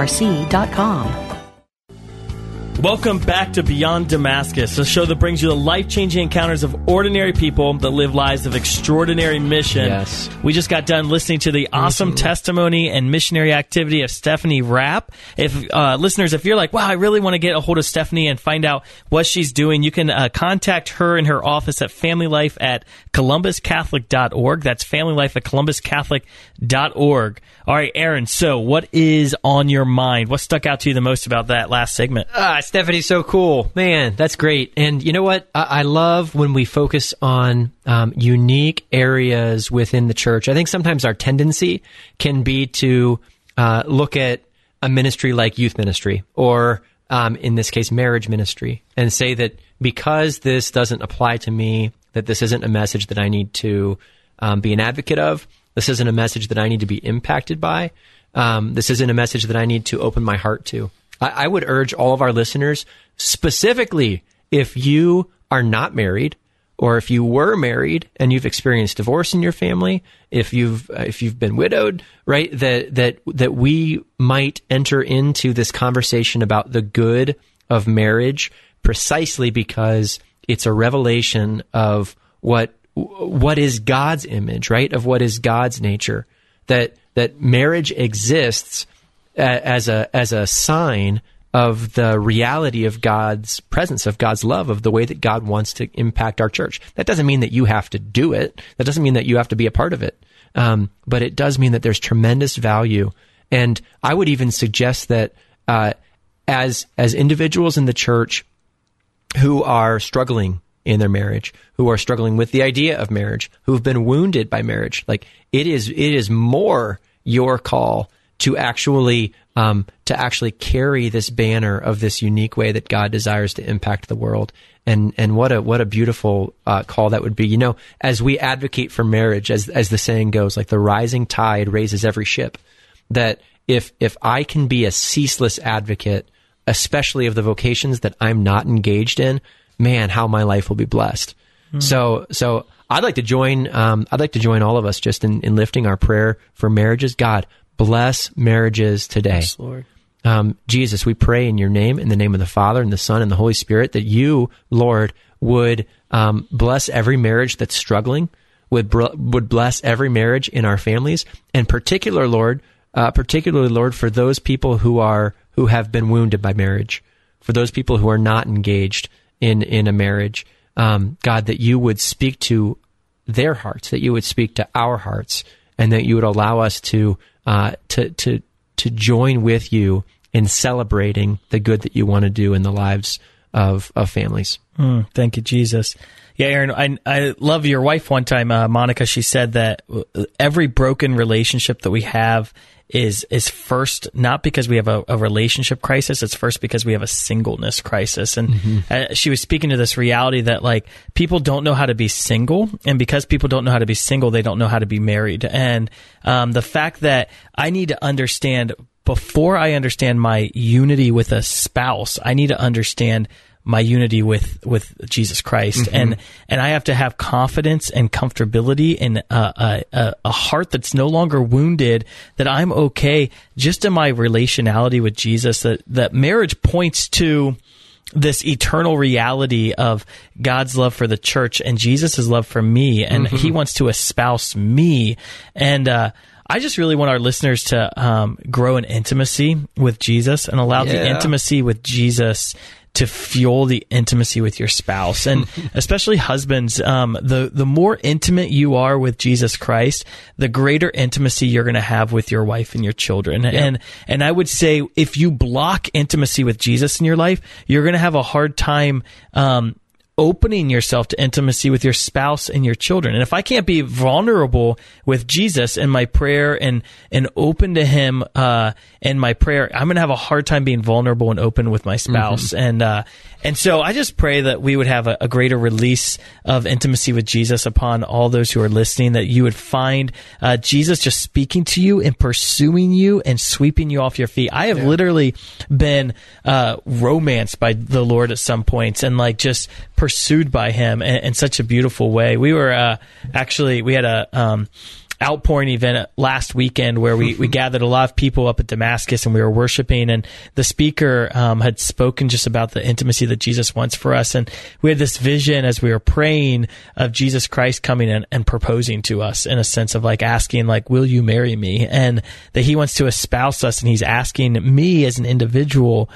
Welcome back to Beyond Damascus, a show that brings you the life changing encounters of ordinary people that live lives of extraordinary mission. Yes. We just got done listening to the awesome mm-hmm. testimony and missionary activity of Stephanie Rapp. If uh, listeners, if you're like, wow, I really want to get a hold of Stephanie and find out what she's doing, you can uh, contact her in her office at Family Life at columbuscatholic.org. That's Family Life at columbuscatholic.org. All right, Aaron. So, what is on your mind? What stuck out to you the most about that last segment? Ah, Stephanie's so cool, man. That's great. And you know what? I, I love when we focus on um, unique areas within the church. I think sometimes our tendency can be to uh, look at a ministry like youth ministry, or um, in this case, marriage ministry, and say that because this doesn't apply to me, that this isn't a message that I need to um, be an advocate of this isn't a message that I need to be impacted by. Um, this isn't a message that I need to open my heart to. I, I would urge all of our listeners, specifically if you are not married, or if you were married and you've experienced divorce in your family, if you've if you've been widowed, right? That that that we might enter into this conversation about the good of marriage precisely because it's a revelation of what what is God's image, right? Of what is God's nature. That that marriage exists as a as a sign of the reality of God's presence, of God's love, of the way that God wants to impact our church. That doesn't mean that you have to do it. That doesn't mean that you have to be a part of it. Um, but it does mean that there's tremendous value. And I would even suggest that uh, as as individuals in the church who are struggling in their marriage, who are struggling with the idea of marriage, who've been wounded by marriage. Like it is, it is more your call to actually um, to actually carry this banner of this unique way that God desires to impact the world. And and what a what a beautiful uh, call that would be. You know, as we advocate for marriage, as as the saying goes, like the rising tide raises every ship. That if if I can be a ceaseless advocate, especially of the vocations that I'm not engaged in, man, how my life will be blessed. Mm. So, so I'd like to join. Um, I'd like to join all of us just in, in lifting our prayer for marriages. God bless marriages today. Yes, Lord. um, Jesus, we pray in your name, in the name of the Father and the Son and the Holy Spirit, that you, Lord, would um, bless every marriage that's struggling, would br- would bless every marriage in our families, and particular, Lord, uh, particularly, Lord, for those people who are who have been wounded by marriage, for those people who are not engaged in in a marriage, um, God, that you would speak to their hearts, that you would speak to our hearts, and that you would allow us to uh, to to to join with you in celebrating the good that you want to do in the lives of of families. Mm, thank you, Jesus. Yeah, Aaron, I, I love your wife one time, uh, Monica. She said that every broken relationship that we have is is first not because we have a, a, relationship crisis it's first because we have a singleness crisis and mm-hmm. uh, she was speaking to this reality that like people don't know how to be single and because people don't know how to be single they don't know how to be married and um, the fact that i need to understand before i understand my unity with a spouse i need to understand my unity with with Jesus Christ, mm-hmm. and and I have to have confidence and comfortability in a, a, a, heart that's no longer wounded. That I'm okay just in my relationality with Jesus. That that marriage points to this eternal reality of God's love for the church and Jesus' love for me, and mm-hmm. He wants to espouse me, and. uh I just really want our listeners to um, grow in intimacy with Jesus and allow yeah. the intimacy with Jesus to fuel the intimacy with your spouse and *laughs* especially husbands um, the the more intimate you are with Jesus Christ the greater intimacy you're going to have with your wife and your children yep. and and I would say if you block intimacy with Jesus in your life you're going to have a hard time um, opening yourself to intimacy with your spouse and your children. And if I can't be vulnerable with Jesus in my prayer and and open to Him uh, in my prayer, I'm going to have a hard time being vulnerable and open with my spouse. Mm-hmm. And uh, and so I just pray that we would have a, a, greater release of intimacy with Jesus upon all those who are listening. That you would find uh, Jesus just speaking to you and pursuing you and sweeping you off your feet. I have yeah. literally been uh, romanced by the Lord at some points and like just pursued by him in, in such a beautiful way. We were uh, actually we had a um, outpouring event last weekend where we, we *laughs* gathered a lot of people up at Damascus and we were worshiping and the speaker um, had spoken just about the intimacy that Jesus wants for us. And we had this vision as we were praying of Jesus Christ coming and, and proposing to us in a sense of like asking like will you marry me? And that he wants to espouse us and he's asking me as an individual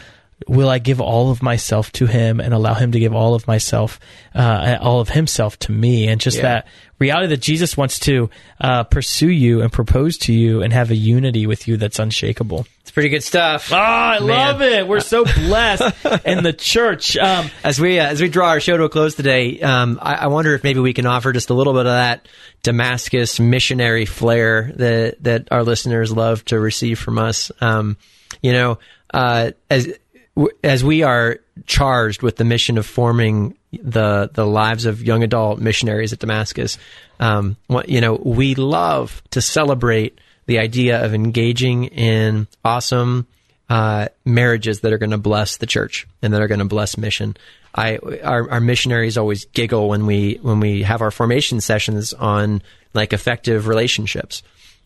will I give all of myself to him and allow him to give all of myself, uh, all of himself to me? And just yeah. that reality that Jesus wants to uh, pursue you and propose to you and have a unity with you that's unshakable. It's pretty good stuff. Oh, I Man. love it. We're so *laughs* blessed in the church. Um, as we uh, as we draw our show to a close today, um, I, I, wonder if maybe we can offer just a little bit of that Damascus missionary flair that that our listeners love to receive from us. Um, you know, uh, as as we are charged with the mission of forming the the lives of young adult missionaries at Damascus, um, you know, we love to celebrate the idea of engaging in awesome uh, marriages that are going to bless the church and that are going to bless mission. I our, our missionaries always giggle when we when we have our formation sessions on like effective relationships,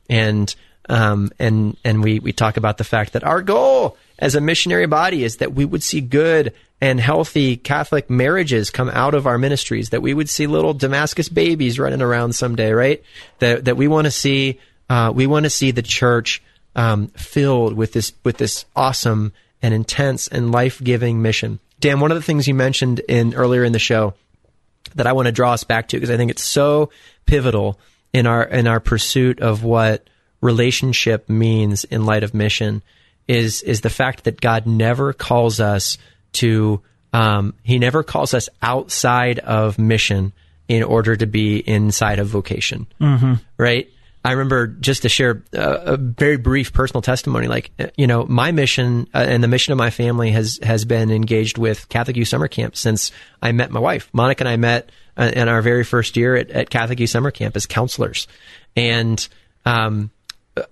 and um, and and we we talk about the fact that our goal as a missionary body is that we would see good and healthy Catholic marriages come out of our ministries, that we would see little Damascus babies running around someday, right? That, that we want to see, uh, we want to see the church, um, filled with this, with this awesome and intense and life-giving mission. Dan, one of the things you mentioned in earlier in the show that I want to draw us back to, because I think it's so pivotal in our, in our pursuit of what relationship means in light of mission is is the fact that God never calls us to um, he never calls us outside of mission in order to be inside of vocation mm-hmm. right I remember just to share a, a, very brief personal testimony. Like, you know, my mission uh, and the mission of my family has has been engaged with Catholic Youth Summer Camp since I met my wife. Monica and I met uh, in our very first year at, at Catholic Youth Summer Camp as counselors, and um,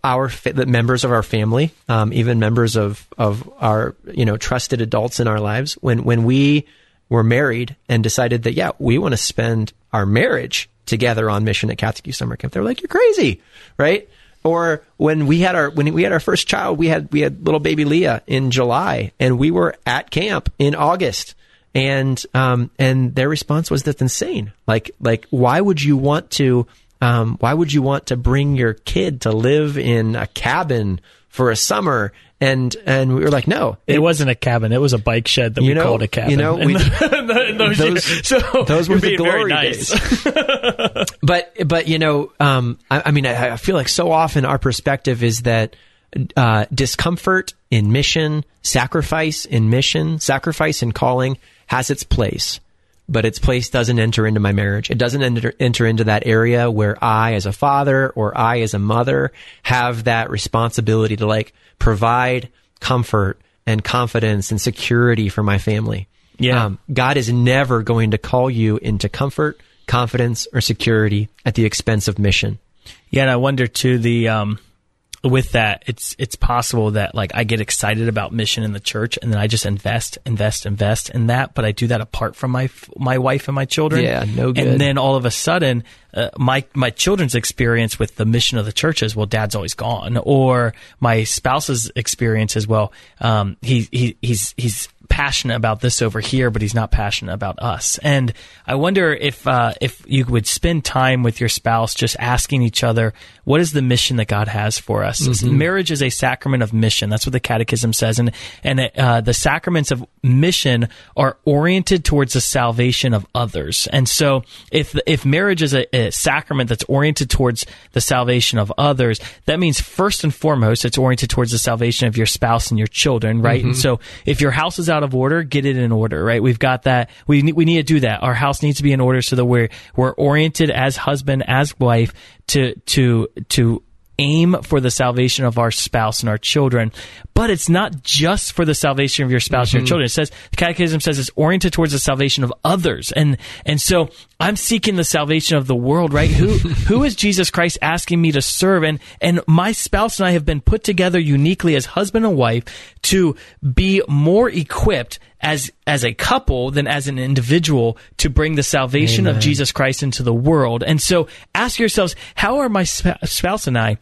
our the members of our family, um, even members of of our you know trusted adults in our lives, when when we were married and decided that yeah we want to spend our marriage together on mission at Catholic Youth Summer Camp, they're like you're crazy, right? Or when we had our when we had our first child, we had we had little baby Leah in July, and we were at camp in August, and um and their response was that's insane. Like like why would you want to um why would you want to bring your kid to live in a cabin for a summer? And and we were like, no, It, wasn't a cabin. It was a bike shed that we know- called a cabin. you know, we- the- *laughs* in the- in those, those- so those were the glory nice. days. *laughs* but but you know, um, I, I mean, I, I feel like so often our perspective is that uh, discomfort in mission, sacrifice in mission, sacrifice in calling has its place. But its place doesn't enter into my marriage. It doesn't enter, enter into that area where I, as a father or I, as a mother, have that responsibility to like provide comfort and confidence and security for my family. Yeah. Um, God is never going to call you into comfort, confidence, or security at the expense of mission. Yeah, and I wonder too the um with that it's it's possible that like I get excited about mission in the church and then I just invest invest invest in that but I do that apart from my my wife and my children. Yeah, no good. And then all of a sudden uh, my my children's experience with the mission of the church is well dad's always gone or my spouse's experience as well um he he he's he's passionate about this over here, but he's not passionate about us. And I wonder if uh, if you would spend time with your spouse, just asking each other, what is the mission that God has for us? Marriage is a sacrament of mission. That's what the Catechism says, and and uh, the sacraments of mission are oriented towards the salvation of others. And so, if if marriage is a, a sacrament that's oriented towards the salvation of others, that means first and foremost, it's oriented towards the salvation of your spouse and your children, right? And so, if your house is out of order, get it in order, right? We've got that. We need, we need to do that. Our house needs to be in order so that we're we're oriented as husband as wife to to to aim for the salvation of our spouse and our children. But it's not just for the salvation of your spouse and your mm-hmm. children. It says the catechism says it's oriented towards the salvation of others. And and so I'm seeking the salvation of the world, right? Who *laughs* who is Jesus Christ asking me to serve? And and my spouse and I have been put together uniquely as husband and wife to be more equipped as as a couple than as an individual to bring the salvation of Jesus Christ into the world. And so ask yourselves, how are my sp- spouse and I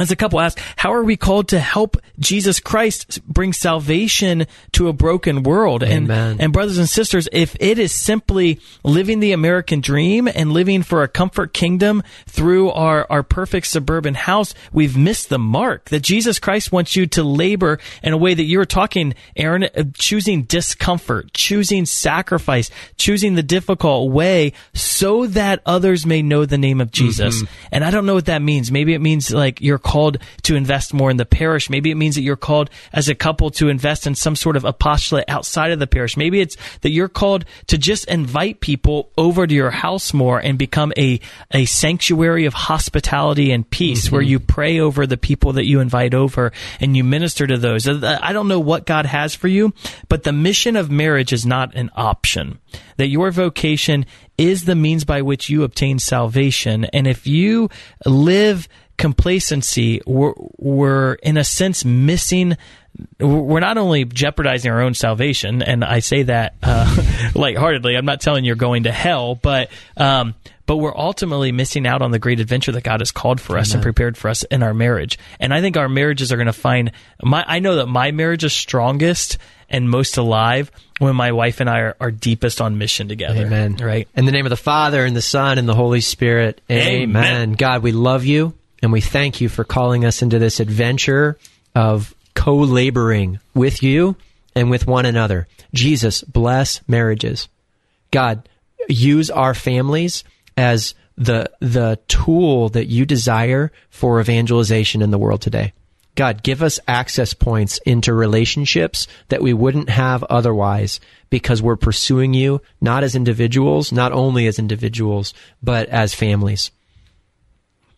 as a couple ask, how are we called to help Jesus Christ bring salvation to a broken world? And, Amen. and brothers and sisters, if it is simply living the American dream and living for a comfort kingdom through our, our perfect suburban house, we've missed the mark. That Jesus Christ wants you to labor in a way that you were talking, Aaron, choosing discomfort, choosing sacrifice, choosing the difficult way so that others may know the name of Jesus. Mm-hmm. And I don't know what that means. Maybe it means like you're called to invest more in the parish. Maybe it means that you're called as a couple to invest in some sort of apostolate outside of the parish. Maybe it's that you're called to just invite people over to your house more and become a, a sanctuary of hospitality and peace where mm-hmm. you pray over the people that you invite over and you minister to those. Uh, I don't know what God has for you, but the mission of marriage is not an option. That your vocation is the means by which you obtain salvation. And if you live complacency, we're, we're in a sense missing. We're not only jeopardizing our own salvation, and I say that uh, *laughs* lightheartedly. I'm not telling you're going to hell, but um, but we're ultimately missing out on the great adventure that God has called for us and prepared for us in our marriage. And I think our marriages are going to find my. I know that my marriage is strongest and most alive when my wife and I are, are deepest on mission together. Amen. Right. In the name of the Father and the Son and the Holy Spirit. Amen. Amen. God, we love you and we thank you for calling us into this adventure of co-laboring with you and with one another. Jesus, bless marriages. God, use our families as the the tool that you desire for evangelization in the world today. God, give us access points into relationships that we wouldn't have otherwise because we're pursuing you not as individuals, not only as individuals, but as families.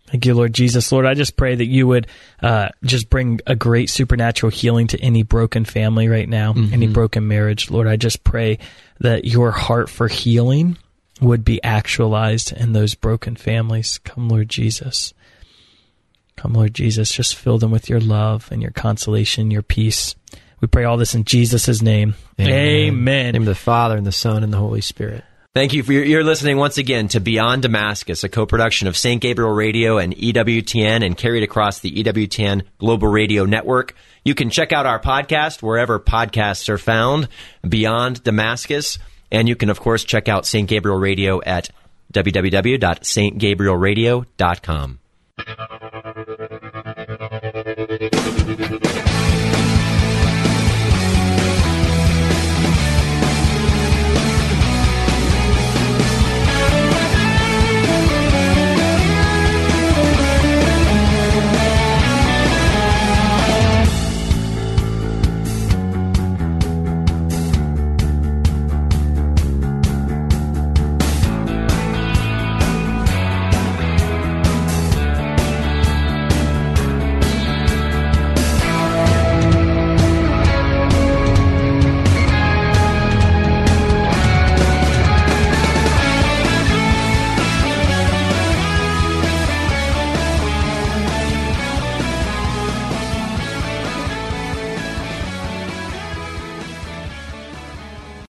Thank you, Lord Jesus. Lord, I just pray that you would uh, just bring a great supernatural healing to any broken family right now, any broken marriage. Lord, I just pray that your heart for healing would be actualized in those broken families. Come, Lord Jesus. Come, Lord Jesus. Just fill them with your love and your consolation, your peace. We pray all this in Jesus' name. In the Amen. name of the Father and the Son and the Holy Spirit. Thank you for your, you're listening once again to Beyond Damascus, a co-production of St. Gabriel Radio and EWTN and carried across the EWTN Global Radio Network. You can check out our podcast wherever podcasts are found, Beyond Damascus, and you can of course check out St. Gabriel Radio at www.stgabrielradio.com.